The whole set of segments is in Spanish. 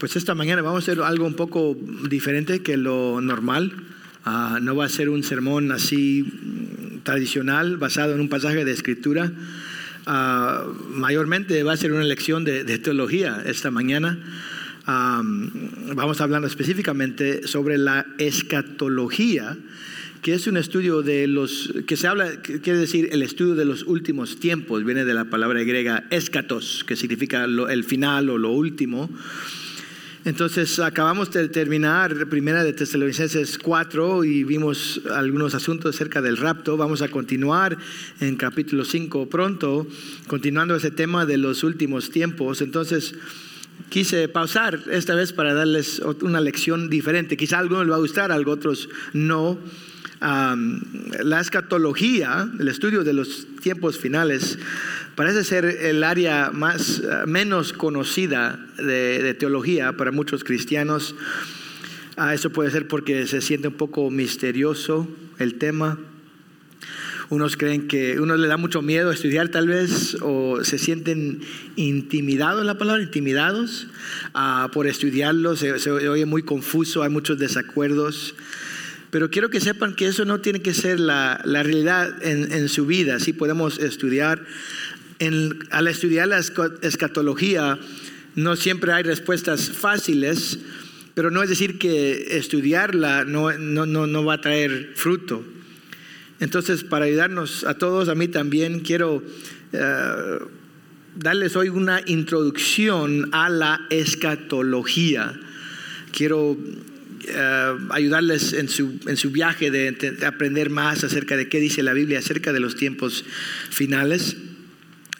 Pues esta mañana vamos a hacer algo un poco diferente que lo normal. Ah, no va a ser un sermón así mm, tradicional basado en un pasaje de escritura. Ah, mayormente va a ser una lección de, teología esta mañana. Ah, vamos hablando específicamente sobre la escatología, que es un estudio de los, que se habla, quiere decir el estudio de los últimos tiempos, viene de la palabra griega escatos, que significa el final o lo último. Entonces acabamos de terminar Primera de Tesalonicenses 4 y vimos algunos asuntos acerca del rapto. Vamos a continuar en capítulo 5 pronto, continuando ese tema de los últimos tiempos. Entonces quise pausar esta vez para darles una lección diferente. Quizá a algunos les va a gustar, a otros no. La escatología, el estudio de los tiempos finales, Parece ser el área más, eh, menos conocida de, teología para muchos cristianos. Ah, eso puede ser porque se siente un poco misterioso el tema. Unos creen que uno le da mucho miedo estudiar tal vez o se sienten intimidados, la palabra intimidados ah, por estudiarlo, se, oye muy confuso, hay muchos desacuerdos. Pero quiero que sepan que eso no tiene que ser la, realidad en, en, su vida. Sí podemos estudiar al estudiar la escatología no siempre hay respuestas fáciles, pero no es decir que estudiarla no, no, va a traer fruto. Entonces, para ayudarnos a todos, a mí también quiero eh, darles hoy una introducción a la escatología. Quiero eh, ayudarles en su, en su viaje de aprender más acerca de qué dice la Biblia acerca de los tiempos finales.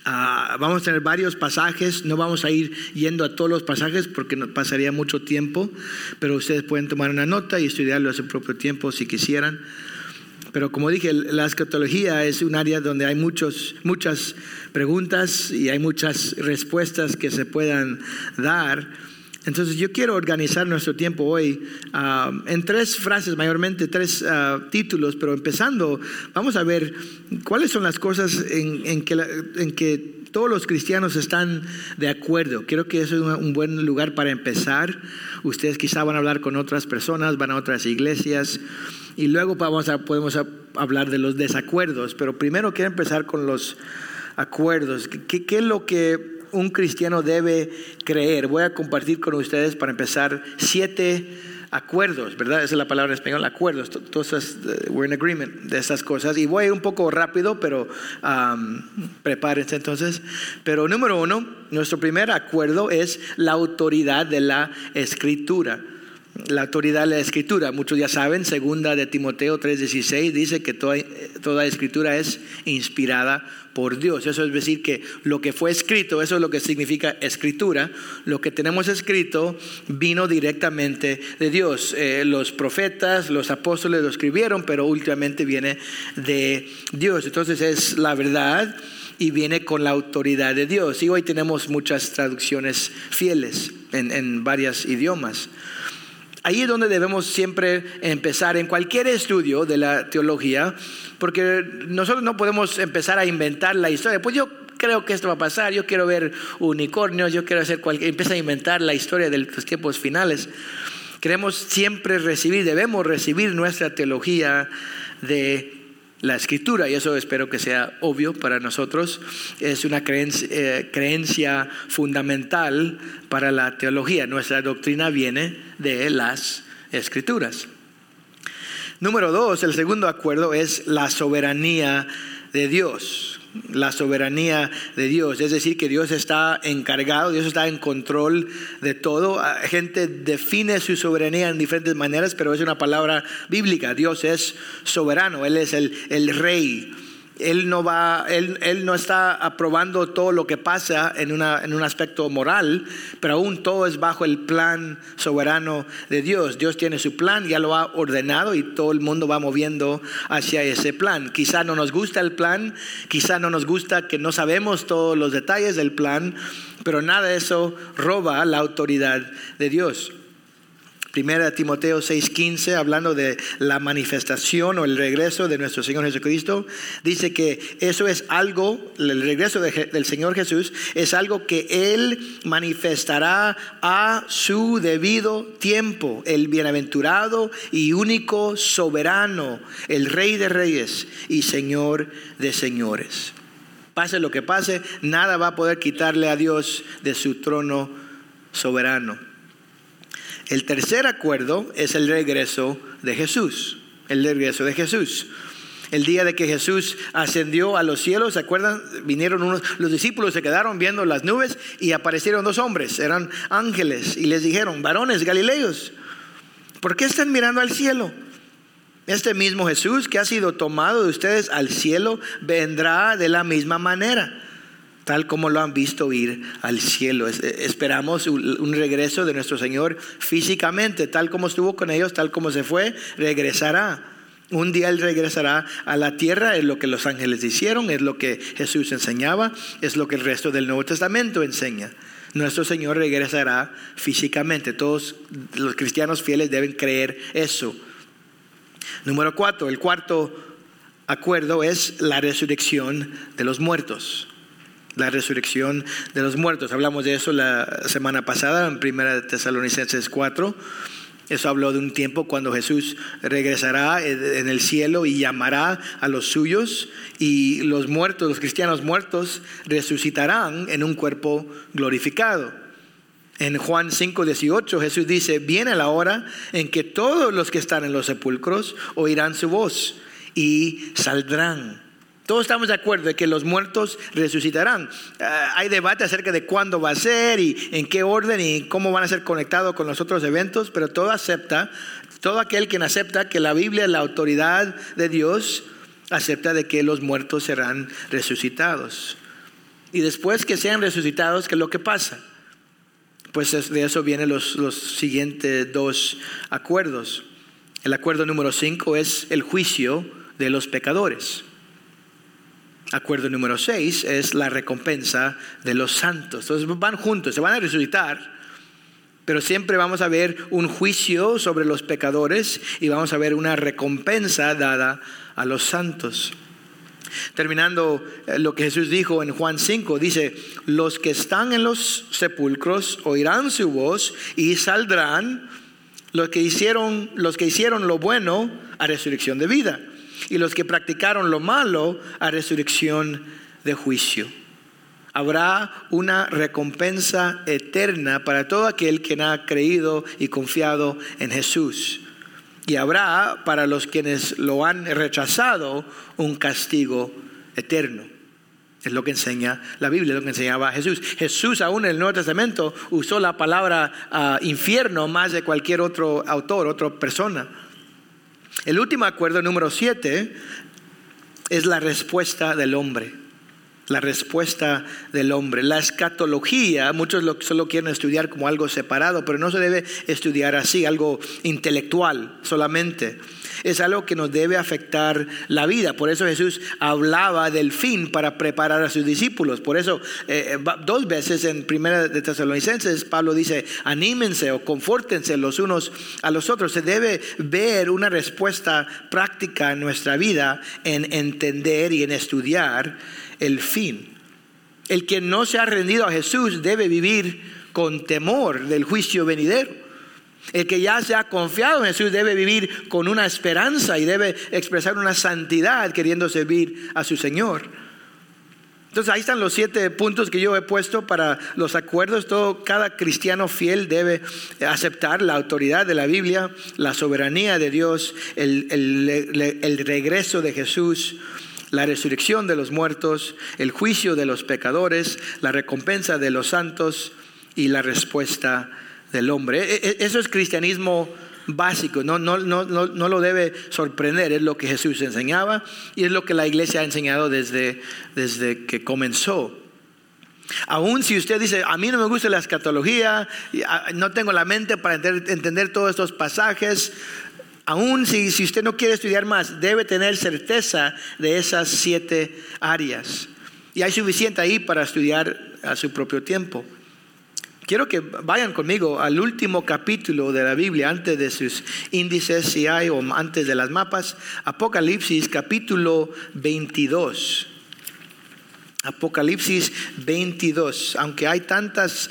Ah, vamos a tener varios pasajes, no vamos a ir yendo a todos los pasajes porque nos pasaría mucho tiempo, pero ustedes pueden tomar una nota y estudiarlo a su propio tiempo si quisieran. Pero como dije, la escatología es un área donde hay muchos, muchas preguntas y hay muchas respuestas que se puedan dar. Entonces yo quiero organizar nuestro tiempo hoy ah, en tres frases, mayormente tres ah, títulos, pero empezando, vamos a ver cuáles son las cosas en, que, todos los cristianos están de acuerdo. Creo que eso es un buen lugar para empezar. Ustedes quizá van a hablar con otras personas, van a otras iglesias y luego vamos a, podemos hablar de los desacuerdos, pero primero quiero empezar con los acuerdos. ¿Qué, qué es lo que un cristiano debe creer. Voy a compartir con ustedes para empezar siete acuerdos, ¿verdad? Esa es la palabra en español, acuerdos. Todas eh, we're in agreement de estas cosas. Y voy un poco rápido, pero prepárense entonces. Pero número uno, nuestro primer acuerdo es la autoridad de la escritura la autoridad de la escritura. Muchos ya saben, segunda de Timoteo 3:16 dice que toda, toda, escritura es inspirada por Dios. Eso es decir que lo que fue escrito, eso es lo que significa escritura. Lo que tenemos escrito vino directamente de Dios. Eh, los profetas, los apóstoles lo escribieron, pero últimamente viene de Dios. Entonces es la verdad y viene con la autoridad de Dios. Y hoy tenemos muchas traducciones fieles en, en varios idiomas. Ahí es donde debemos siempre empezar en cualquier estudio de la teología, porque nosotros no podemos empezar a inventar la historia. Pues yo creo que esto va a pasar, yo quiero ver unicornios, yo quiero hacer cualquier, empieza a inventar la historia de los tiempos finales. Queremos siempre recibir, debemos recibir nuestra teología de la escritura, y eso espero que sea obvio para nosotros, es una creencia, eh, creencia, fundamental para la teología. Nuestra doctrina viene de las escrituras. Número dos, el segundo acuerdo es la soberanía de Dios la soberanía de Dios, es decir, que Dios está encargado, Dios está en control de todo. Ah, gente define su soberanía en diferentes maneras, pero es una palabra bíblica. Dios es soberano, Él es el, el rey. Él no va, él, él, no está aprobando todo lo que pasa en, una, en un aspecto moral, pero aún todo es bajo el plan soberano de Dios. Dios tiene su plan, ya lo ha ordenado y todo el mundo va moviendo hacia ese plan. Quizá no nos gusta el plan, quizá no nos gusta que no sabemos todos los detalles del plan, pero nada de eso roba la autoridad de Dios. Primera Timoteo 6:15, hablando de la manifestación o el regreso de nuestro Señor Jesucristo, dice que eso es algo, el regreso del Señor Jesús es algo que Él manifestará a su debido tiempo, el bienaventurado y único soberano, el Rey de Reyes y Señor de Señores. Pase lo que pase, nada va a poder quitarle a Dios de su trono soberano. El tercer acuerdo es el regreso de Jesús, el regreso de Jesús. El día de que Jesús ascendió a los cielos, ¿se acuerdan? Vinieron unos, los discípulos se quedaron viendo las nubes y aparecieron dos hombres, eran ángeles, y les dijeron, varones galileos, ¿por qué están mirando al cielo? Este mismo Jesús que ha sido tomado de ustedes al cielo vendrá de la misma manera tal como lo han visto ir al cielo. Esperamos un regreso de nuestro Señor físicamente, tal como estuvo con ellos, tal como se fue, regresará. Un día Él regresará a la tierra, es lo que los ángeles hicieron, es lo que Jesús enseñaba, es lo que el resto del Nuevo Testamento enseña. Nuestro Señor regresará físicamente. Todos los cristianos fieles deben creer eso. Número cuatro, el cuarto acuerdo es la resurrección de los muertos la resurrección de los muertos. Hablamos de eso la semana pasada en 1 Tesalonicenses 4. Eso habló de un tiempo cuando Jesús regresará en el cielo y llamará a los suyos y los muertos, los cristianos muertos, resucitarán en un cuerpo glorificado. En Juan 5, 18 Jesús dice, viene la hora en que todos los que están en los sepulcros oirán su voz y saldrán. Todos estamos de acuerdo de que los muertos resucitarán. Ah, hay debate acerca de cuándo va a ser y en qué orden y cómo van a ser conectados con los otros eventos, pero todo acepta, todo aquel quien acepta que la Biblia es la autoridad de Dios, acepta de que los muertos serán resucitados. Y después que sean resucitados, ¿qué es lo que pasa? Pues de eso vienen los, los siguientes dos acuerdos. El acuerdo número cinco es el juicio de los pecadores. Acuerdo número 6 es la recompensa de los santos. Entonces van juntos, se van a resucitar, pero siempre vamos a ver un juicio sobre los pecadores y vamos a ver una recompensa dada a los santos. Terminando eh, lo que Jesús dijo en Juan 5, dice, los que están en los sepulcros oirán su voz y saldrán los que hicieron, los que hicieron lo bueno a resurrección de vida y los que practicaron lo malo a resurrección de juicio. Habrá una recompensa eterna para todo aquel que ha creído y confiado en Jesús. Y habrá para los quienes lo han rechazado un castigo eterno. Es lo que enseña la Biblia, es lo que enseñaba Jesús. Jesús aún en el Nuevo Testamento usó la palabra ah, infierno más de cualquier otro autor, otra persona. El último acuerdo, número siete, es la respuesta del hombre. La respuesta del hombre. La escatología, muchos lo, solo quieren estudiar como algo separado, pero no se debe estudiar así, algo intelectual solamente es algo que nos debe afectar la vida. Por eso Jesús hablaba del fin para preparar a sus discípulos. Por eso eh, eh, dos veces en Primera de Tesalonicenses Pablo dice, anímense o confórtense los unos a los otros. Se debe ver una respuesta práctica en nuestra vida en entender y en estudiar el fin. El que no se ha rendido a Jesús debe vivir con temor del juicio venidero. El que ya se ha confiado en Jesús debe vivir con una esperanza y debe expresar una santidad queriendo servir a su Señor. Entonces ahí están los siete puntos que yo he puesto para los acuerdos. Todo, cada cristiano fiel debe aceptar la autoridad de la Biblia, la soberanía de Dios, el, el regreso de Jesús, la resurrección de los muertos, el juicio de los pecadores, la recompensa de los santos y la respuesta del hombre. E, e, eso es cristianismo básico, no, no, no, no, lo debe sorprender, es lo que Jesús enseñaba y es lo que la iglesia ha enseñado desde, desde que comenzó. Aún si usted dice, a mí no me gusta la escatología, ah, no tengo la mente para entender, todos estos pasajes, aún si, si usted no quiere estudiar más, debe tener certeza de esas siete áreas. Y hay suficiente ahí para estudiar a su propio tiempo. quiero que vayan conmigo al último capítulo de la Biblia, antes de sus índices, si hay, o antes de las mapas. Apocalipsis capítulo 22. Apocalipsis 22, aunque hay tantas,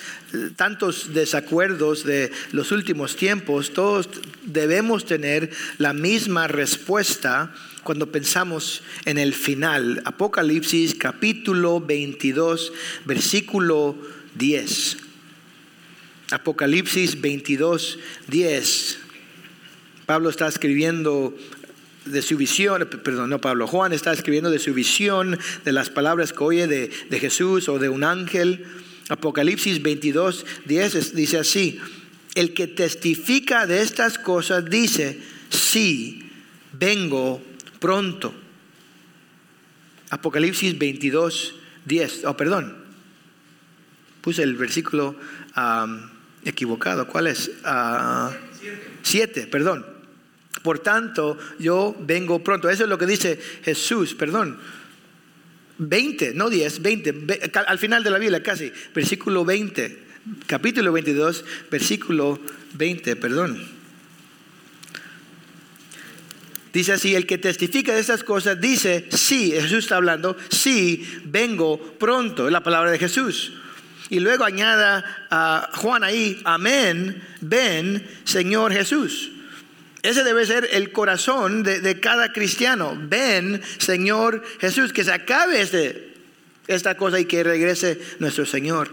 tantos desacuerdos de los últimos tiempos, todos debemos tener la misma respuesta cuando pensamos en el final. Apocalipsis capítulo 22, versículo 10. Apocalipsis 22, 10. Pablo está escribiendo de su visión, perdón, no Pablo, Juan está escribiendo de su visión, de las palabras que oye de, de Jesús o de un ángel. Apocalipsis 22, 10 dice así, el que testifica de estas cosas dice, sí, vengo pronto. Apocalipsis 22, 10, oh perdón, puse el versículo equivocado, ¿cuál es? Uh, siete, perdón. Por tanto, yo vengo pronto. Eso es lo que dice Jesús, perdón. 20, no 10, 20, al final de la Biblia casi, versículo 20, capítulo 22, versículo 20, perdón. Dice así, el que testifica de estas cosas dice, sí, Jesús está hablando, sí, vengo pronto, es la palabra de Jesús. Y luego añada a Juan ahí, amén, ven, Señor Jesús. Ese debe ser el corazón de, cada cristiano. Ven, Señor Jesús, que se acabe este, esta cosa y que regrese nuestro Señor.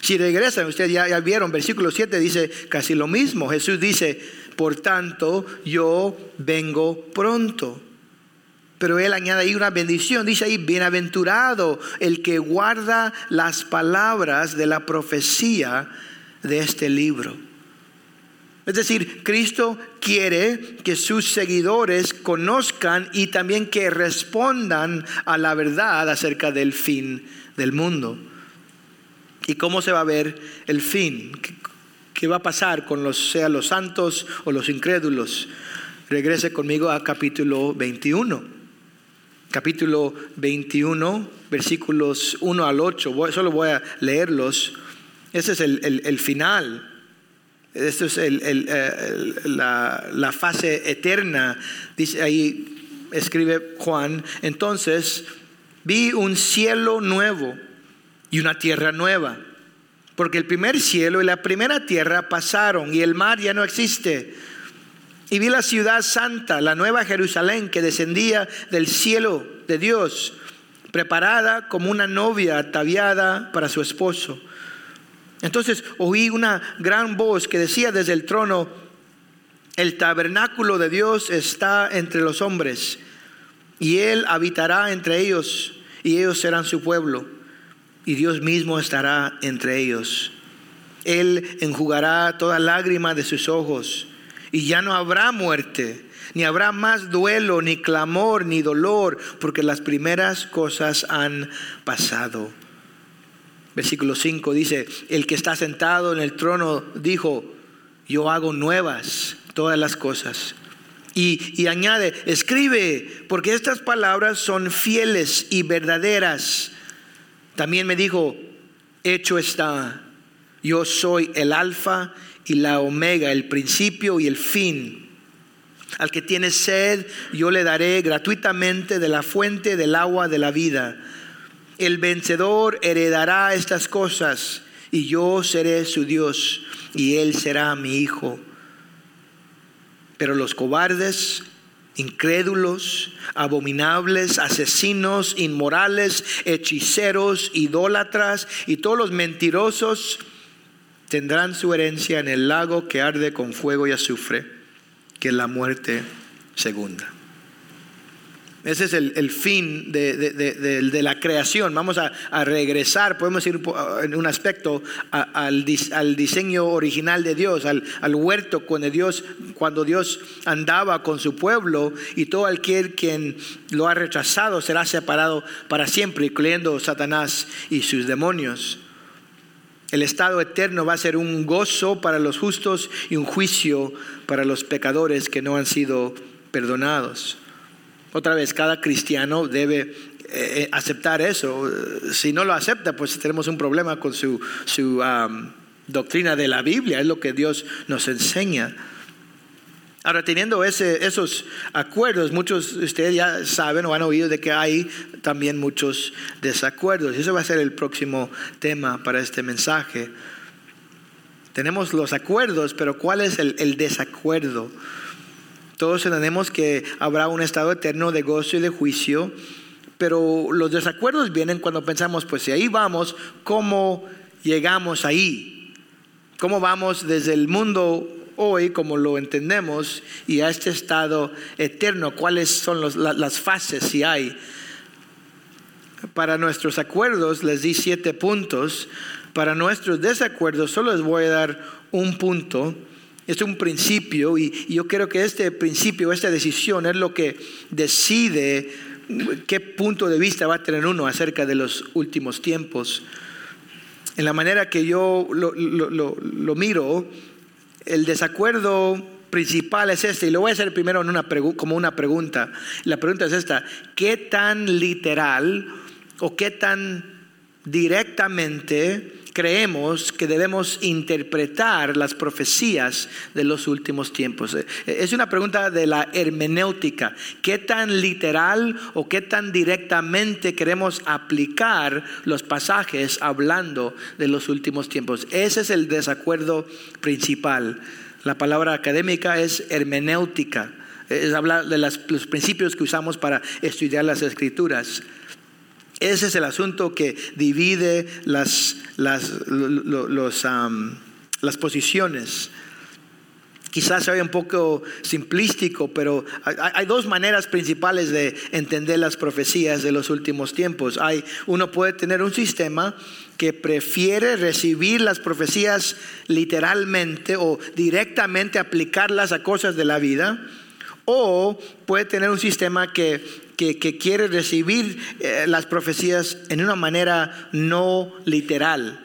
Si regresan, ustedes ya, ya vieron, versículo 7 dice casi lo mismo. Jesús dice, por tanto, yo vengo pronto. Pero él añade ahí una bendición, dice ahí, bienaventurado el que guarda las palabras de la profecía de este libro. Es decir, Cristo quiere que sus seguidores conozcan y también que respondan a la verdad acerca del fin del mundo. ¿Y cómo se va a ver el fin? ¿Qué va a pasar con los, sea los santos o los incrédulos? Regrese conmigo a capítulo 21. Capítulo 21, versículos 1 al 8. solo voy a leerlos. Ese es el, el final esto es eh, la, fase eterna. Dice ahí, escribe Juan. Entonces vi un cielo nuevo y una tierra nueva. Porque el primer cielo y la primera tierra pasaron y el mar ya no existe. Y vi la ciudad santa, la nueva Jerusalén, que descendía del cielo de Dios, preparada como una novia ataviada para su esposo. Entonces oí una gran voz que decía desde el trono, el tabernáculo de Dios está entre los hombres y Él habitará entre ellos y ellos serán su pueblo y Dios mismo estará entre ellos. Él enjugará toda lágrima de sus ojos y ya no habrá muerte, ni habrá más duelo, ni clamor, ni dolor, porque las primeras cosas han pasado. Versículo 5 dice, el que está sentado en el trono dijo, yo hago nuevas todas las cosas. Y, y, añade, escribe, porque estas palabras son fieles y verdaderas. También me dijo, hecho está, yo soy el alfa y la omega, el principio y el fin. Al que tiene sed, yo le daré gratuitamente de la fuente del agua de la vida. El vencedor heredará estas cosas y yo seré su Dios y él será mi hijo. Pero los cobardes, incrédulos, abominables, asesinos, inmorales, hechiceros, idólatras y todos los mentirosos tendrán su herencia en el lago que arde con fuego y azufre, que es la muerte segunda. Ese es el, fin de, la creación. Vamos a, regresar, podemos ir en un aspecto al, diseño original de Dios, al, huerto cuando Dios, cuando Dios andaba con su pueblo y todo aquel quien lo ha rechazado será separado para siempre, incluyendo Satanás y sus demonios. El estado eterno va a ser un gozo para los justos y un juicio para los pecadores que no han sido perdonados. Otra vez, cada cristiano debe eh, eh, aceptar eso. Si no lo acepta, pues tenemos un problema con su, su doctrina de la Biblia, es lo que Dios nos enseña. Ahora, teniendo ese, esos acuerdos, muchos de ustedes ya saben o han oído de que hay también muchos desacuerdos. Y eso va a ser el próximo tema para este mensaje. Tenemos los acuerdos, pero ¿cuál es el, el desacuerdo? Todos entendemos que habrá un estado eterno de gozo y de juicio, pero los desacuerdos vienen cuando pensamos, pues si ahí vamos, ¿cómo llegamos ahí? ¿Cómo vamos desde el mundo hoy, como lo entendemos, y a este estado eterno, cuáles son las fases si hay. Para nuestros acuerdos les di siete puntos, para nuestros desacuerdos solo les voy a dar un punto. Es un principio y, yo creo que este principio, esta decisión es lo que decide qué punto de vista va a tener uno acerca de los últimos tiempos. En la manera que yo lo, lo miro, el desacuerdo principal es este, y lo voy a hacer primero en una como una pregunta. La pregunta es esta, ¿qué tan literal o qué tan directamente creemos que debemos interpretar las profecías de los últimos tiempos? Eh, es una pregunta de la hermenéutica. ¿Qué tan literal o qué tan directamente queremos aplicar los pasajes hablando de los últimos tiempos? Ese es el desacuerdo principal. La palabra académica es hermenéutica. Es hablar de los principios que usamos para estudiar las escrituras. Ese es el asunto que divide las, las, las posiciones. Quizás sea un poco simplístico, pero hay, dos maneras principales de entender las profecías de los últimos tiempos. Hay, uno puede tener un sistema que prefiere recibir las profecías literalmente o directamente aplicarlas a cosas de la vida, o puede tener un sistema que que, quiere recibir eh, las profecías en una manera no literal.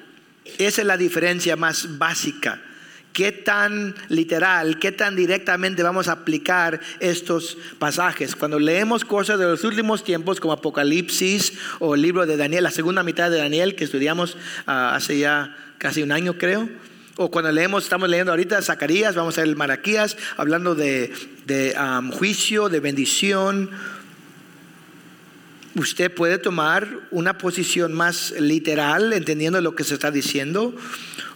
Esa es la diferencia más básica. ¿Qué tan literal, qué tan directamente vamos a aplicar estos pasajes? Cuando leemos cosas de los últimos tiempos como Apocalipsis o el libro de Daniel, la segunda mitad de Daniel que estudiamos ah, hace ya casi un año creo, o cuando leemos, estamos leyendo ahorita Zacarías, vamos a ver el Maraquías, hablando de, juicio, de bendición, usted puede tomar una posición más literal, entendiendo lo que se está diciendo,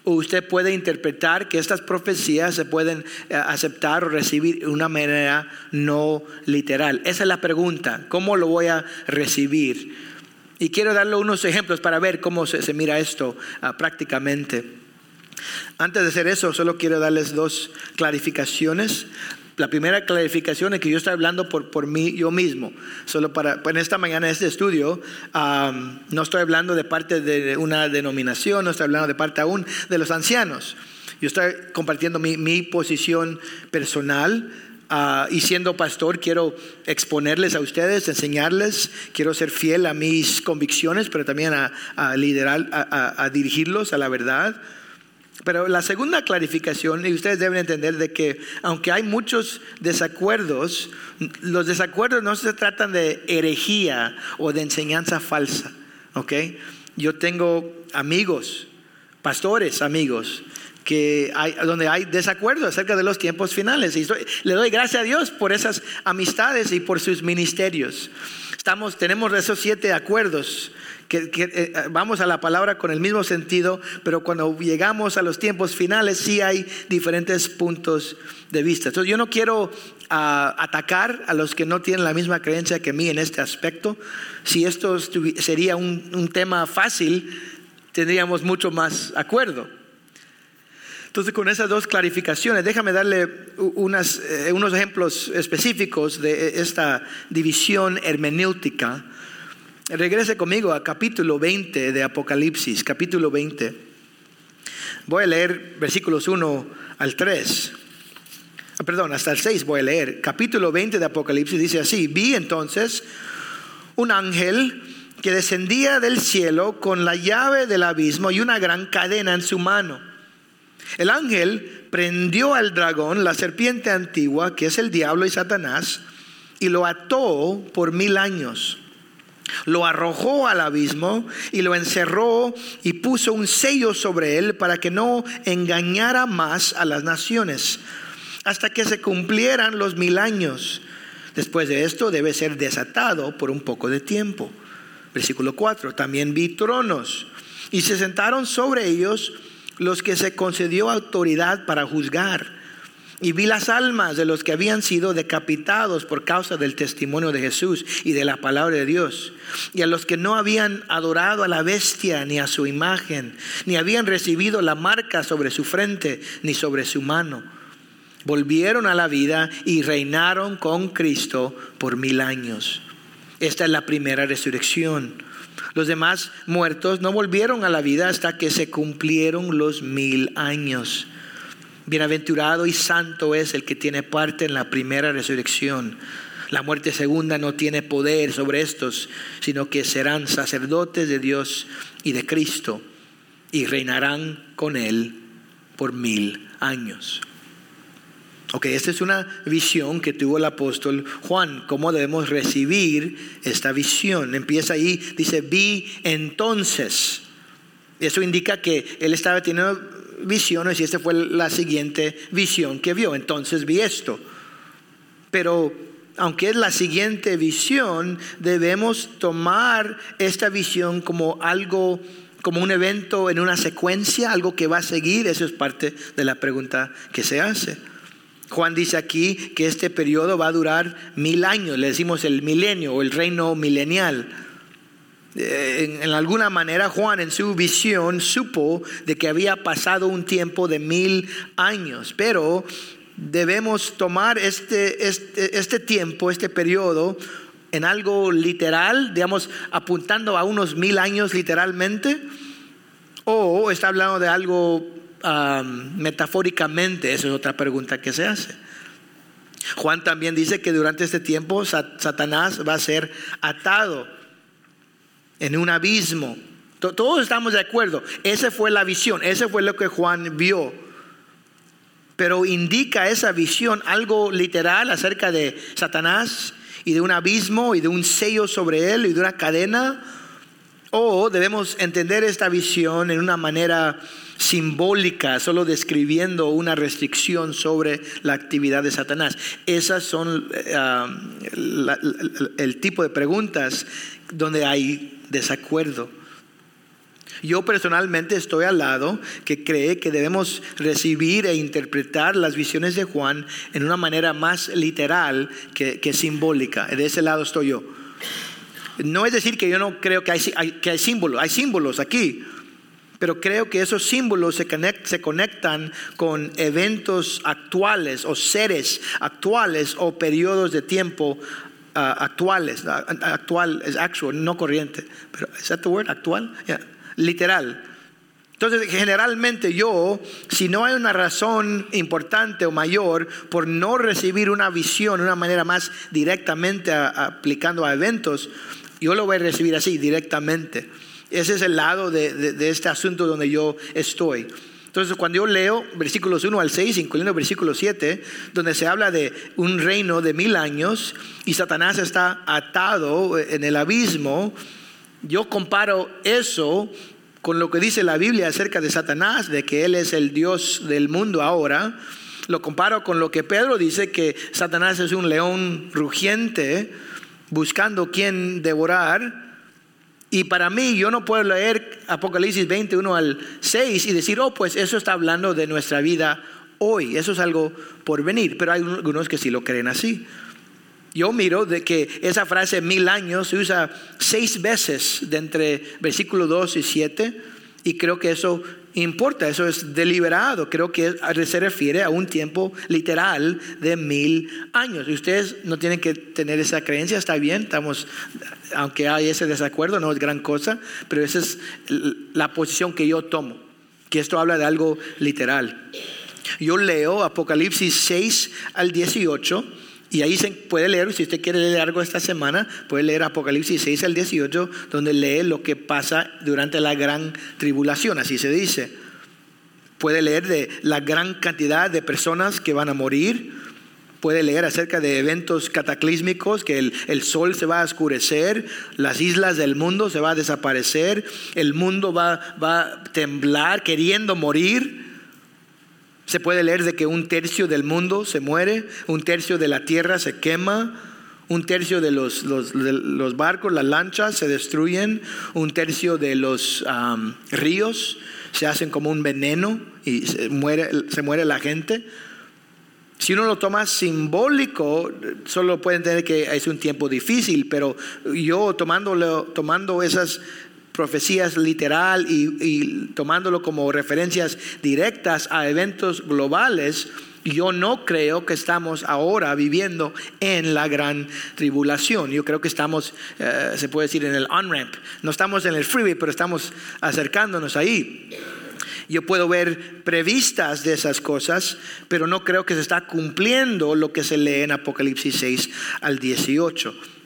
o usted puede interpretar que estas profecías se pueden eh, aceptar o recibir de una manera no literal. Esa es la pregunta, ¿cómo lo voy a recibir? Y quiero darle unos ejemplos para ver cómo se, mira esto ah, prácticamente. Antes de hacer eso, solo quiero darles dos clarificaciones la primera clarificación es que yo estoy hablando por, por mí, yo mismo. Solo para, en esta mañana, en este estudio, no estoy hablando de parte de una denominación, no estoy hablando de parte aún de los ancianos. Yo estoy compartiendo mi, mi posición personal. Ah, y siendo pastor quiero exponerles a ustedes, enseñarles, quiero ser fiel a mis convicciones, pero también a, a liderar, a, a dirigirlos a la verdad. Pero la segunda clarificación, y ustedes deben entender de que aunque hay muchos desacuerdos, los desacuerdos no se tratan de herejía o de enseñanza falsa. ¿ok? Yo tengo amigos, pastores amigos, que donde hay desacuerdo acerca de los tiempos finales. Y le doy gracias a Dios por esas amistades y por sus ministerios. Estamos, tenemos esos siete acuerdos que, eh, vamos a la palabra con el mismo sentido, pero cuando llegamos a los tiempos finales sí hay diferentes puntos de vista. Entonces yo no quiero ah, atacar a los que no tienen la misma creencia que mí en este aspecto. Si esto sería un, tema fácil, tendríamos mucho más acuerdo. Entonces, con esas dos clarificaciones, déjame darle eh, unos ejemplos específicos de esta división hermenéutica Regrese conmigo a capítulo 20 de Apocalipsis, capítulo 20. Voy a leer versículos 1 al 3. Ah, perdón, hasta el 6 voy a leer. Capítulo 20 de Apocalipsis dice así, vi entonces un ángel que descendía del cielo con la llave del abismo y una gran cadena en su mano. El ángel prendió al dragón, la serpiente antigua, que es el diablo y Satanás, y lo ató por mil años lo arrojó al abismo y lo encerró y puso un sello sobre él para que no engañara más a las naciones, hasta que se cumplieran los mil años. Después de esto debe ser desatado por un poco de tiempo. Versículo 4. También vi tronos y se sentaron sobre ellos los que se concedió autoridad para juzgar y vi las almas de los que habían sido decapitados por causa del testimonio de Jesús y de la palabra de Dios, y a los que no habían adorado a la bestia ni a su imagen, ni habían recibido la marca sobre su frente ni sobre su mano. Volvieron a la vida y reinaron con Cristo por mil años. Esta es la primera resurrección. Los demás muertos no volvieron a la vida hasta que se cumplieron los mil años. Bienaventurado y santo es el que tiene parte en la primera resurrección. La muerte segunda no tiene poder sobre estos, sino que serán sacerdotes de Dios y de Cristo y reinarán con Él por mil años. Ok, esta es una visión que tuvo el apóstol Juan, cómo debemos recibir esta visión. Empieza ahí, dice, vi entonces. Eso indica que él estaba teniendo visiones y esta fue la siguiente visión que vio. Entonces vi esto. Pero aunque es la siguiente visión, debemos tomar esta visión como algo, como un evento en una secuencia, algo que va a seguir. Eso es parte de la pregunta que se hace. Juan dice aquí que este periodo va a durar mil años, le decimos el milenio o el reino milenial. Eh, en, alguna manera Juan en su visión supo de que había pasado un tiempo de mil años, pero debemos tomar este, este, este tiempo, este periodo, en algo literal, digamos, apuntando a unos mil años literalmente, o está hablando de algo metafóricamente, esa es otra pregunta que se hace. Juan también dice que durante este tiempo Satanás va a ser atado en un abismo. Todos estamos de acuerdo. Esa fue la visión, ese fue lo que Juan vio. Pero indica esa visión algo literal acerca de Satanás y de un abismo y de un sello sobre él y de una cadena. O debemos entender esta visión en una manera simbólica, solo describiendo una restricción sobre la actividad de Satanás. Esas son eh, el tipo de preguntas donde hay desacuerdo. Yo personalmente estoy al lado que cree que debemos recibir e interpretar las visiones de Juan en una manera más literal que, simbólica. De ese lado estoy yo. No es decir que yo no creo que hay, que hay símbolos, hay símbolos aquí, pero creo que esos símbolos se, se conectan con eventos actuales o seres actuales o periodos de tiempo actuales, actual es actual, no corriente, pero ¿es that the word? Actual, literal. Entonces, generalmente yo, si no hay una razón importante o mayor por no recibir una visión de una manera más directamente aplicando a eventos, yo lo voy a recibir así, directamente. Ese es el lado de este asunto donde yo estoy. Entonces, cuando yo leo versículos 1 al 6, incluyendo versículo 7, donde se habla de un reino de mil años y Satanás está atado en el abismo, yo comparo eso con lo que dice la Biblia acerca de Satanás, de que él es el Dios del mundo ahora. Lo comparo con lo que Pedro dice, que Satanás es un león rugiente buscando quien devorar. Y para mí, yo no puedo leer Apocalipsis 21 al 6 y decir, oh, pues eso está hablando de nuestra vida hoy. Eso es algo por venir. Pero hay algunos que sí lo creen así. Yo miro de que esa frase mil años se usa seis veces de entre versículo 2 y 7. Y creo que eso importa, eso es deliberado. Creo que se refiere a un tiempo literal de mil años. Y ustedes no tienen que tener esa creencia, está bien, estamos, aunque hay ese desacuerdo, no es gran cosa, pero esa es la posición que yo tomo, que esto habla de algo literal. Yo leo Apocalipsis 6 al 18 y ahí se puede leer, si usted quiere leer algo esta semana, puede leer Apocalipsis 6 al 18, donde lee lo que pasa durante la gran tribulación, así se dice. Puede leer de la gran cantidad de personas que van a morir, Puede leer acerca de eventos cataclísmicos, que el, sol se va a oscurecer, las islas del mundo se va a desaparecer, el mundo va, va a temblar queriendo morir. Se puede leer de que un tercio del mundo se muere, un tercio de la tierra se quema, un tercio de los, los, barcos, las lanchas se destruyen, un tercio de los ríos se hacen como un veneno y se muere, se muere la gente. Si uno lo toma simbólico, solo puede entender que es un tiempo difícil, pero yo tomándolo, tomando esas profecías literal y, tomándolo como referencias directas a eventos globales, yo no creo que estamos ahora viviendo en la gran tribulación. Yo creo que estamos, eh, se puede decir, en el on-ramp. No estamos en el freeway, pero estamos acercándonos ahí. Yo puedo ver previstas de esas cosas, pero no creo que se está cumpliendo lo que se lee en Apocalipsis 6 al 18.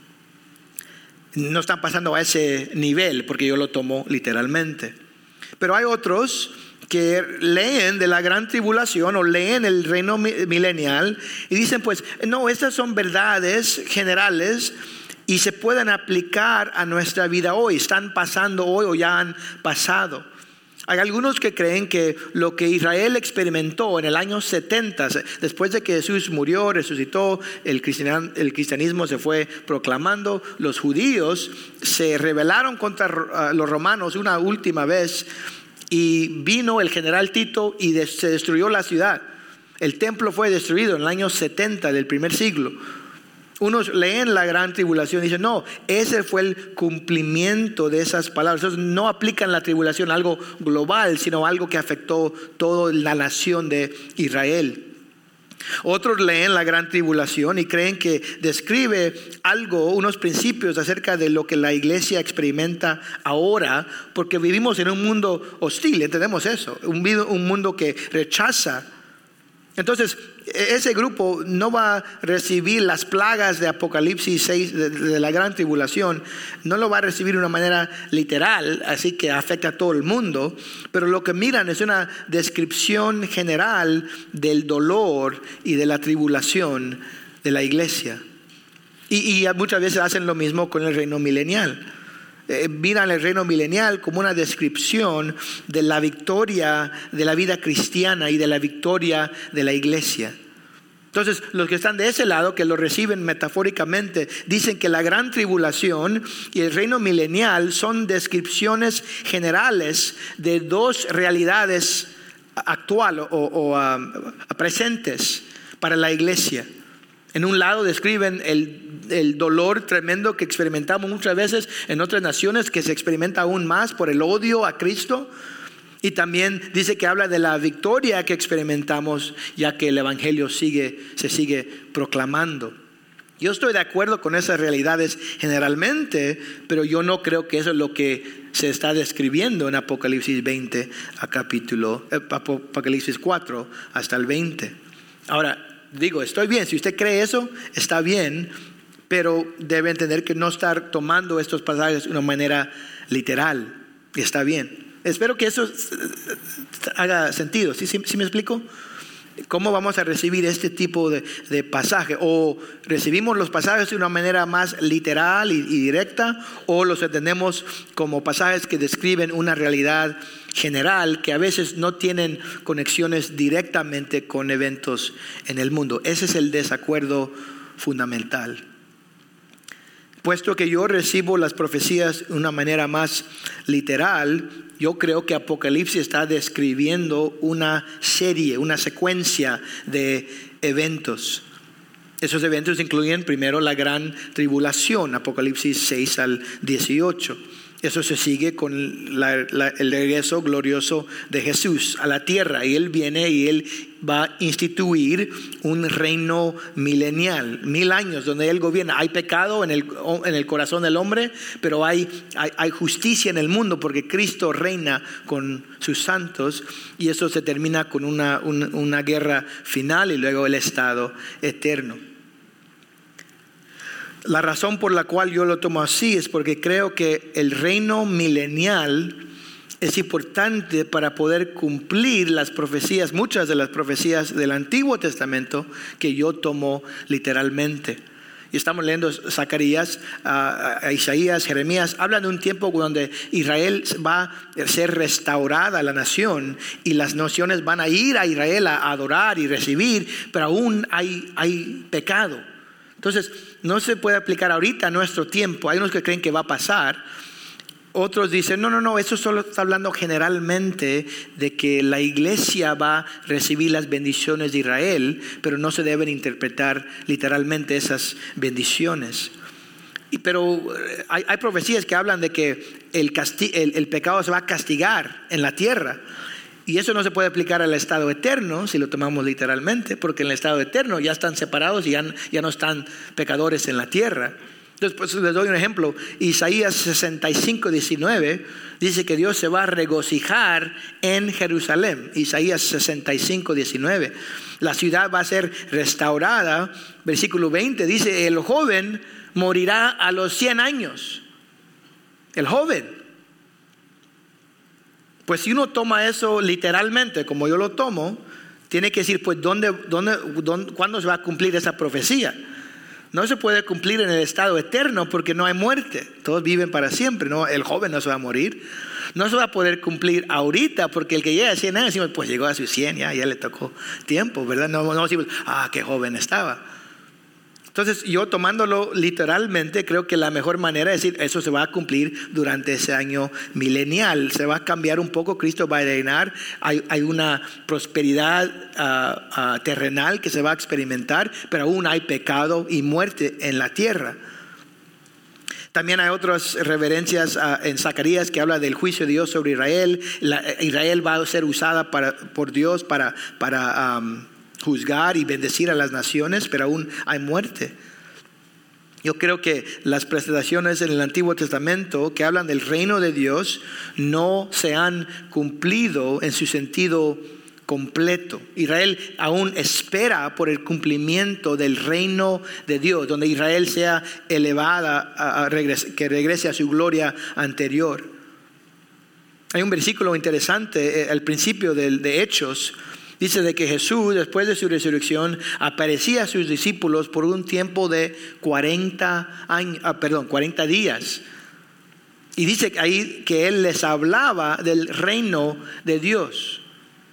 No están pasando a ese nivel, porque yo lo tomo literalmente. Pero hay otros que leen de la gran tribulación o leen el reino milenial y dicen, pues, no, estas son verdades generales y se pueden aplicar a nuestra vida hoy, están pasando hoy o ya han pasado. Hay algunos que creen que lo que Israel experimentó en el año 70, después de que Jesús murió, resucitó, el cristianismo se fue proclamando, los judíos se rebelaron contra ah, los romanos una última vez y vino el general Tito y se destruyó la ciudad. El templo fue destruido en el año 70 del primer siglo. Unos leen la gran tribulación y dicen, no, ese fue el cumplimiento de esas palabras. Entonces no aplican la tribulación a algo global, sino algo que afectó toda la nación de Israel. Otros leen la gran tribulación y creen que describe algo, unos principios acerca de lo que la iglesia experimenta ahora, porque vivimos en un mundo hostil, entendemos eso, un, un mundo que rechaza entonces, ese grupo no va a recibir las plagas de Apocalipsis 6, de, la gran tribulación, no lo va a recibir de una manera literal, así que afecta a todo el mundo, pero lo que miran es una descripción general del dolor y de la tribulación de la iglesia. y muchas veces hacen lo mismo con el reino milenial eh, miran el reino milenial como una descripción de la victoria de la vida cristiana y de la victoria de la iglesia. Entonces, los que están de ese lado, que lo reciben metafóricamente, dicen que la gran tribulación y el reino milenial son descripciones generales de dos realidades actuales o, ah, presentes para la iglesia. En un lado describen el, dolor tremendo que experimentamos muchas veces en otras naciones, que se experimenta aún más por el odio a Cristo. Y también dice que habla de la victoria que experimentamos, ya que el Evangelio sigue, se sigue proclamando. Yo estoy de acuerdo con esas realidades generalmente, pero yo no creo que eso es lo que se está describiendo en Apocalipsis 20 a capítulo, eh, Apocalipsis 4 hasta el 20. Ahora, digo, estoy bien, si usted cree eso, está bien, pero debe entender que no estar tomando estos pasajes de una manera literal, está bien. Espero que eso haga sentido, ¿sí, sí, me explico? ¿Cómo vamos a recibir este tipo de, pasaje? ¿O recibimos los pasajes de una manera más literal y directa? ¿O los entendemos como pasajes que describen una realidad general que a veces no tienen conexiones directamente con eventos en el mundo. Ese es el desacuerdo fundamental. Puesto que yo recibo las profecías de una manera más literal, yo creo que Apocalipsis está describiendo una serie, una secuencia de eventos. Esos eventos incluyen primero la gran tribulación, Apocalipsis 6 al 18 eso se sigue con el regreso glorioso de Jesús a la tierra. Y Él viene y Él va a instituir un reino milenial, mil años donde Él gobierna. Hay pecado en el, en el corazón del hombre, pero hay, hay, justicia en el mundo porque Cristo reina con sus santos y eso se termina con una, una guerra final y luego el estado eterno. La razón por la cual yo lo tomo así es porque creo que el reino milenial es importante para poder cumplir las profecías, muchas de las profecías del Antiguo Testamento que yo tomo literalmente. Y estamos leyendo Zacarías, Isaías, Jeremías, hablan de un tiempo donde Israel va a ser restaurada, la nación, y las naciones van a ir a Israel a adorar y recibir, pero aún hay, hay pecado. Entonces, no se puede aplicar ahorita a nuestro tiempo. Hay unos que creen que va a pasar, otros dicen, no, no, no, eso solo está hablando generalmente de que la iglesia va a recibir las bendiciones de Israel, pero no se deben interpretar literalmente esas bendiciones. Pero eh, hay, profecías que hablan de que el pecado se va a castigar en la tierra. Y eso no se puede aplicar al estado eterno, si lo tomamos literalmente, porque en el estado eterno ya están separados y ya, ya no están pecadores en la tierra. Pues, les doy un ejemplo. Isaías 65, 19 dice que Dios se va a regocijar en Jerusalén. Isaías 65, 19. La ciudad va a ser restaurada. Versículo 20 dice, el joven morirá a los 100 años. El joven. Pues si uno toma eso literalmente, como yo lo tomo, tiene que decir, pues, ¿dónde, dónde, ¿cuándo se va a cumplir esa profecía? no se puede cumplir en el estado eterno porque no hay muerte. Todos viven para siempre. ¿no? El joven no se va a morir. No se va a poder cumplir ahorita porque el que llega a 100 años, pues llegó a sus 100, ya, ya le tocó tiempo, ¿verdad? No, no decimos, ah, qué joven estaba. Entonces yo tomándolo literalmente creo que la mejor manera es decir, eso se va a cumplir durante ese año milenial, se va a cambiar un poco, Cristo va a reinar, hay, una prosperidad ah, ah, terrenal que se va a experimentar, pero aún hay pecado y muerte en la tierra. También hay otras reverencias ah, en Zacarías que habla del juicio de Dios sobre Israel. Israel va a ser usada por Dios para, para juzgar y bendecir a las naciones, pero aún hay muerte. Yo creo que las presentaciones en el Antiguo Testamento que hablan del reino de Dios no se han cumplido en su sentido completo. Israel aún espera por el cumplimiento del reino de Dios, donde Israel sea elevada, que regrese a su gloria anterior. Hay un versículo interesante eh, al principio de Hechos Dice de que Jesús, después de su resurrección, aparecía a sus discípulos por un tiempo de 40 años, ah, perdón, 40 días. Y dice ahí que Él les hablaba del reino de Dios.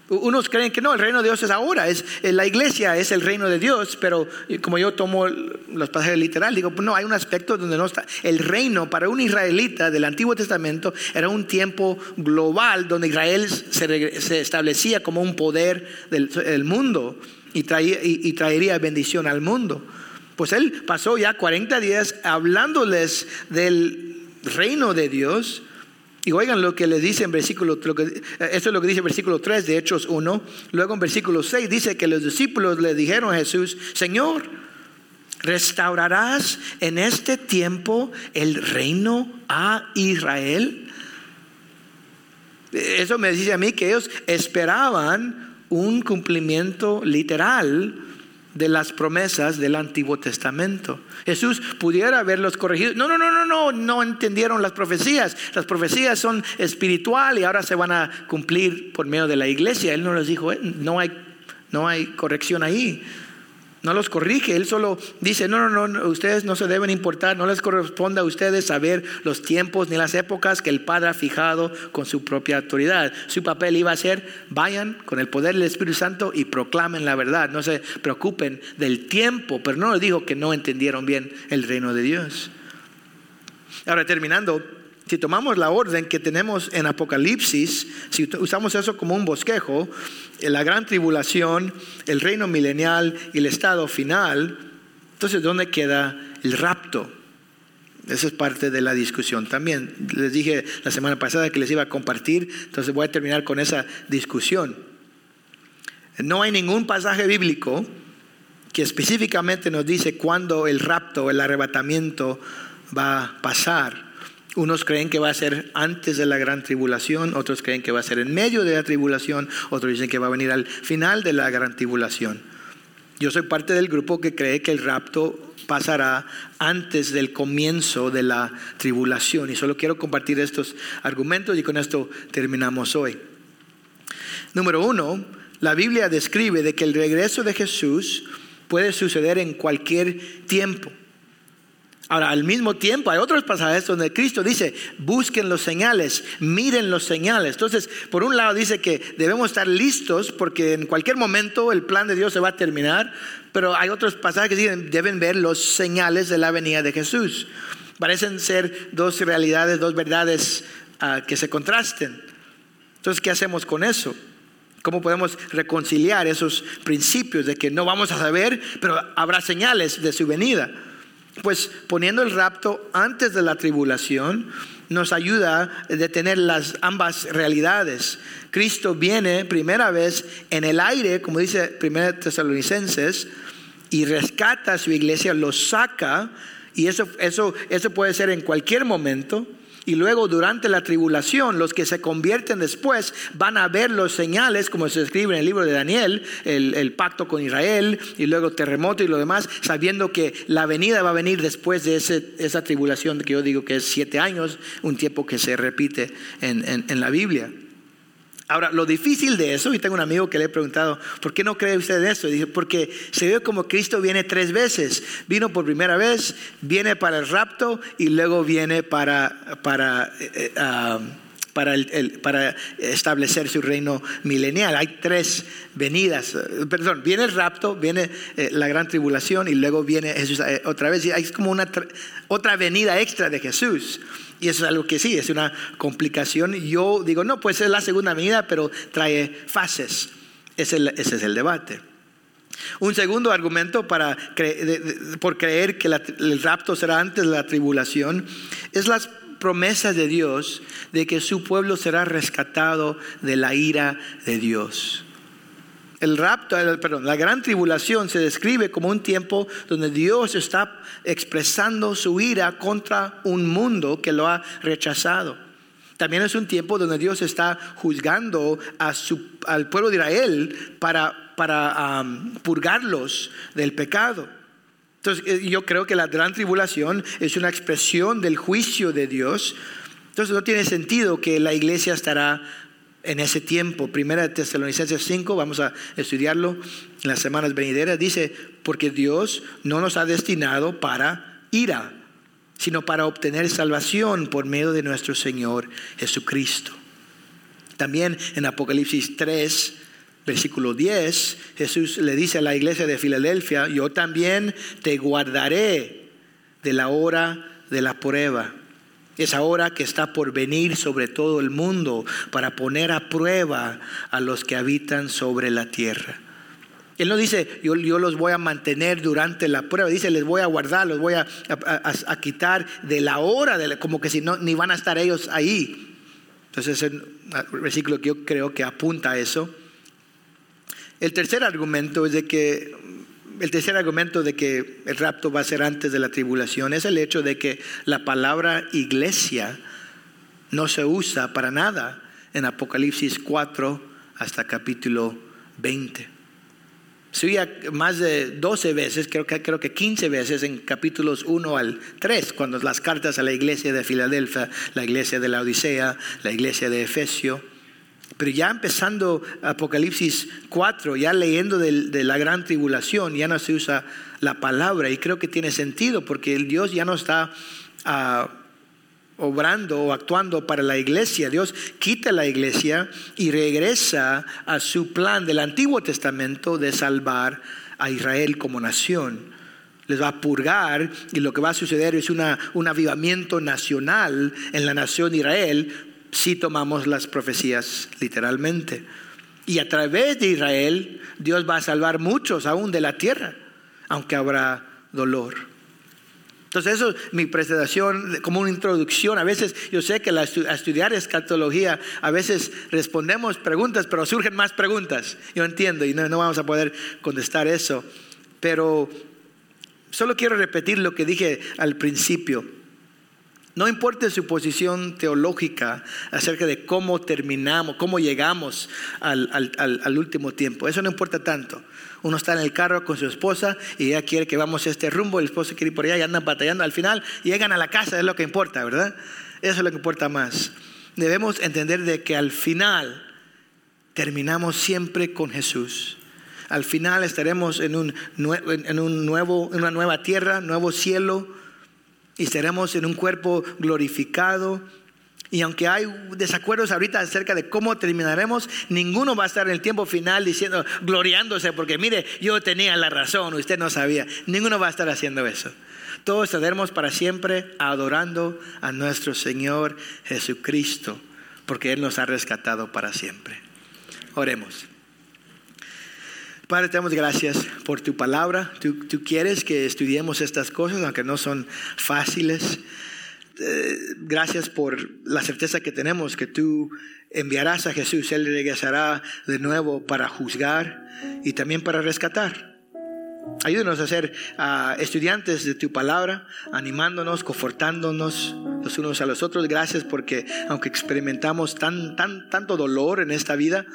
Unos creen que no, el reino de Dios es ahora, es eh, la iglesia es el reino de Dios, pero como yo tomo los pasajes literales, digo, pues no, hay un aspecto donde no está. El reino para un israelita del Antiguo Testamento era un tiempo global donde Israel se, establecía como un poder del, mundo y, y traería bendición al mundo. Pues él pasó ya 40 días hablándoles del reino de Dios y oigan lo que le dice en versículo, lo es lo que dice en versículo 3 de Hechos 1. Luego en versículo 6 dice que los discípulos le dijeron a Jesús, Señor, ¿restaurarás en este tiempo el reino a Israel? Eso me dice a mí que ellos esperaban un cumplimiento literal de las promesas del Antiguo Testamento. Jesús pudiera haberlos corregido. No, no, no, no, no, no entendieron las profecías. Las profecías son espiritual y ahora se van a cumplir por medio de la iglesia. Él no les dijo, eh, no hay, no hay corrección ahí no los corrige, él solo dice, no, no, no, ustedes no se deben importar, no les corresponde a ustedes saber los tiempos ni las épocas que el Padre ha fijado con su propia autoridad. Su papel iba a ser, vayan con el poder del Espíritu Santo y proclamen la verdad, no se preocupen del tiempo, pero no les dijo que no entendieron bien el reino de Dios. Ahora, terminando, si tomamos la orden que tenemos en Apocalipsis, si usamos eso como un bosquejo, la gran tribulación, el reino milenial y el estado final, entonces ¿dónde queda el rapto? Esa es parte de la discusión también. Les dije la semana pasada que les iba a compartir, entonces voy a terminar con esa discusión. No hay ningún pasaje bíblico que específicamente nos dice cuándo el rapto, el arrebatamiento va a pasar. Unos creen que va a ser antes de la gran tribulación, otros creen que va a ser en medio de la tribulación, otros dicen que va a venir al final de la gran tribulación. Yo soy parte del grupo que cree que el rapto pasará antes del comienzo de la tribulación. Y solo quiero compartir estos argumentos y con esto terminamos hoy. Número uno, la Biblia describe de que el regreso de Jesús puede suceder en cualquier tiempo. Ahora, al mismo tiempo, hay otros pasajes donde Cristo dice, busquen los señales, miren los señales. Entonces, por un lado dice que debemos estar listos porque en cualquier momento el plan de Dios se va a terminar, pero hay otros pasajes que dicen, deben ver los señales de la venida de Jesús. Parecen ser dos realidades, dos verdades ah, que se contrasten. Entonces, ¿qué hacemos con eso? ¿Cómo podemos reconciliar esos principios de que no vamos a saber, pero habrá señales de su venida? Pues poniendo el rapto antes de la tribulación nos ayuda a detener las ambas realidades. Cristo viene primera vez en el aire, como dice 1 Tesalonicenses, y rescata a su iglesia, lo saca, y eso, eso, eso puede ser en cualquier momento. Y luego durante la tribulación, los que se convierten después van a ver los señales, como se escribe en el libro de Daniel, el, pacto con Israel, y luego terremoto y lo demás, sabiendo que la venida va a venir después de esa tribulación que yo digo que es siete años, un tiempo que se repite en la Biblia. Ahora, lo difícil de eso, y tengo un amigo que le he preguntado, ¿por qué no cree usted en eso? Dice, porque se ve como Cristo viene tres veces. Vino por primera vez, viene para el rapto y luego viene para, para, eh, ah, para, establecer su reino milenial. Hay tres venidas. Perdón, viene el rapto, viene eh, la gran tribulación y luego viene Jesús eh, otra vez. Y hay como una otra venida extra de Jesús. Y eso es algo que sí, es una complicación. Yo digo, no, pues es la segunda venida, pero trae fases. Ese, es el debate. Un segundo argumento para por creer que el rapto será antes de la tribulación es las promesas de Dios de que su pueblo será rescatado de la ira de Dios. El rapto, perdón, la gran tribulación se describe como un tiempo donde Dios está expresando su ira contra un mundo que lo ha rechazado. También es un tiempo donde Dios está juzgando al pueblo de Israel para, para purgarlos del pecado. Entonces eh, yo creo que la gran tribulación es una expresión del juicio de Dios. Entonces no tiene sentido que la iglesia estará en ese tiempo. Primera de Tesalonicenses 5, vamos a estudiarlo en las semanas venideras, dice, porque Dios no nos ha destinado para ira, sino para obtener salvación por medio de nuestro Señor Jesucristo. También en Apocalipsis 3, versículo 10, Jesús le dice a la iglesia de Filadelfia, yo también te guardaré de la hora de la prueba esa hora que está por venir sobre todo el mundo para poner a prueba a los que habitan sobre la tierra. Él no dice, yo, los voy a mantener durante la prueba, dice, les voy a guardar, los voy a, quitar de la hora, de como que si no, ni van a estar ellos ahí. Entonces es el versículo que yo creo que apunta a eso. El tercer argumento es de que el tercer argumento de que el rapto va a ser antes de la tribulación es el hecho de que la palabra iglesia no se usa para nada en Apocalipsis 4 hasta capítulo 20. Se más de 12 veces, creo que, creo que 15 veces en capítulos 1 al 3, cuando las cartas a la iglesia de Filadelfia, la iglesia de la Odisea, la iglesia de Efesio pero ya empezando Apocalipsis 4, ya leyendo de, la gran tribulación, ya no se usa la palabra y creo que tiene sentido porque el Dios ya no está ah, obrando o actuando para la iglesia. Dios quita la iglesia y regresa a su plan del Antiguo Testamento de salvar a Israel como nación les va a purgar y lo que va a suceder es una, un avivamiento nacional en la nación de Israel si tomamos las profecías literalmente. Y a través de Israel, Dios va a salvar muchos aún de la tierra, aunque habrá dolor. Entonces eso es mi presentación como una introducción. A veces yo sé que a estudiar escatología, a veces respondemos preguntas, pero surgen más preguntas. Yo entiendo y no, no vamos a poder contestar eso. Pero solo quiero repetir lo que dije al principio. No importa su posición teológica acerca de cómo terminamos, cómo llegamos al, al, último tiempo. Eso no importa tanto. Uno está en el carro con su esposa y ella quiere que vamos a este rumbo, el esposo quiere ir por allá y andan batallando. Al final llegan a la casa, es lo que importa, ¿verdad? Eso es lo que importa más. Debemos entender de que al final terminamos siempre con Jesús. Al final estaremos en, un, en, un nuevo, en una nueva tierra, nuevo cielo, y estaremos en un cuerpo glorificado. Y aunque hay desacuerdos ahorita acerca de cómo terminaremos, ninguno va a estar en el tiempo final diciendo, gloriándose, porque mire, yo tenía la razón, usted no sabía. Ninguno va a estar haciendo eso. Todos estaremos para siempre adorando a nuestro Señor Jesucristo, porque Él nos ha rescatado para siempre. Oremos. Padre, te damos gracias por tu palabra. Tú, quieres que estudiemos estas cosas, aunque no son fáciles. Eh, gracias por la certeza que tenemos que tú enviarás a Jesús. Él regresará de nuevo para juzgar y también para rescatar. Ayúdenos a ser ah, estudiantes de tu palabra, animándonos, confortándonos los unos a los otros. Gracias porque aunque experimentamos tan, tan, tanto dolor en esta vida,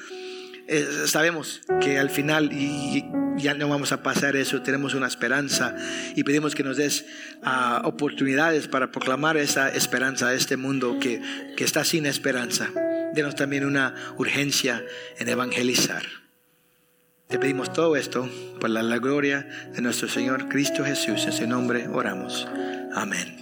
eh, sabemos que al final y ya no vamos a pasar eso, tenemos una esperanza y pedimos que nos des ah, oportunidades para proclamar esa esperanza a este mundo que, que está sin esperanza. Denos también una urgencia en evangelizar. Te pedimos todo esto por la, gloria de nuestro Señor Cristo Jesús. En ese nombre oramos. Amén.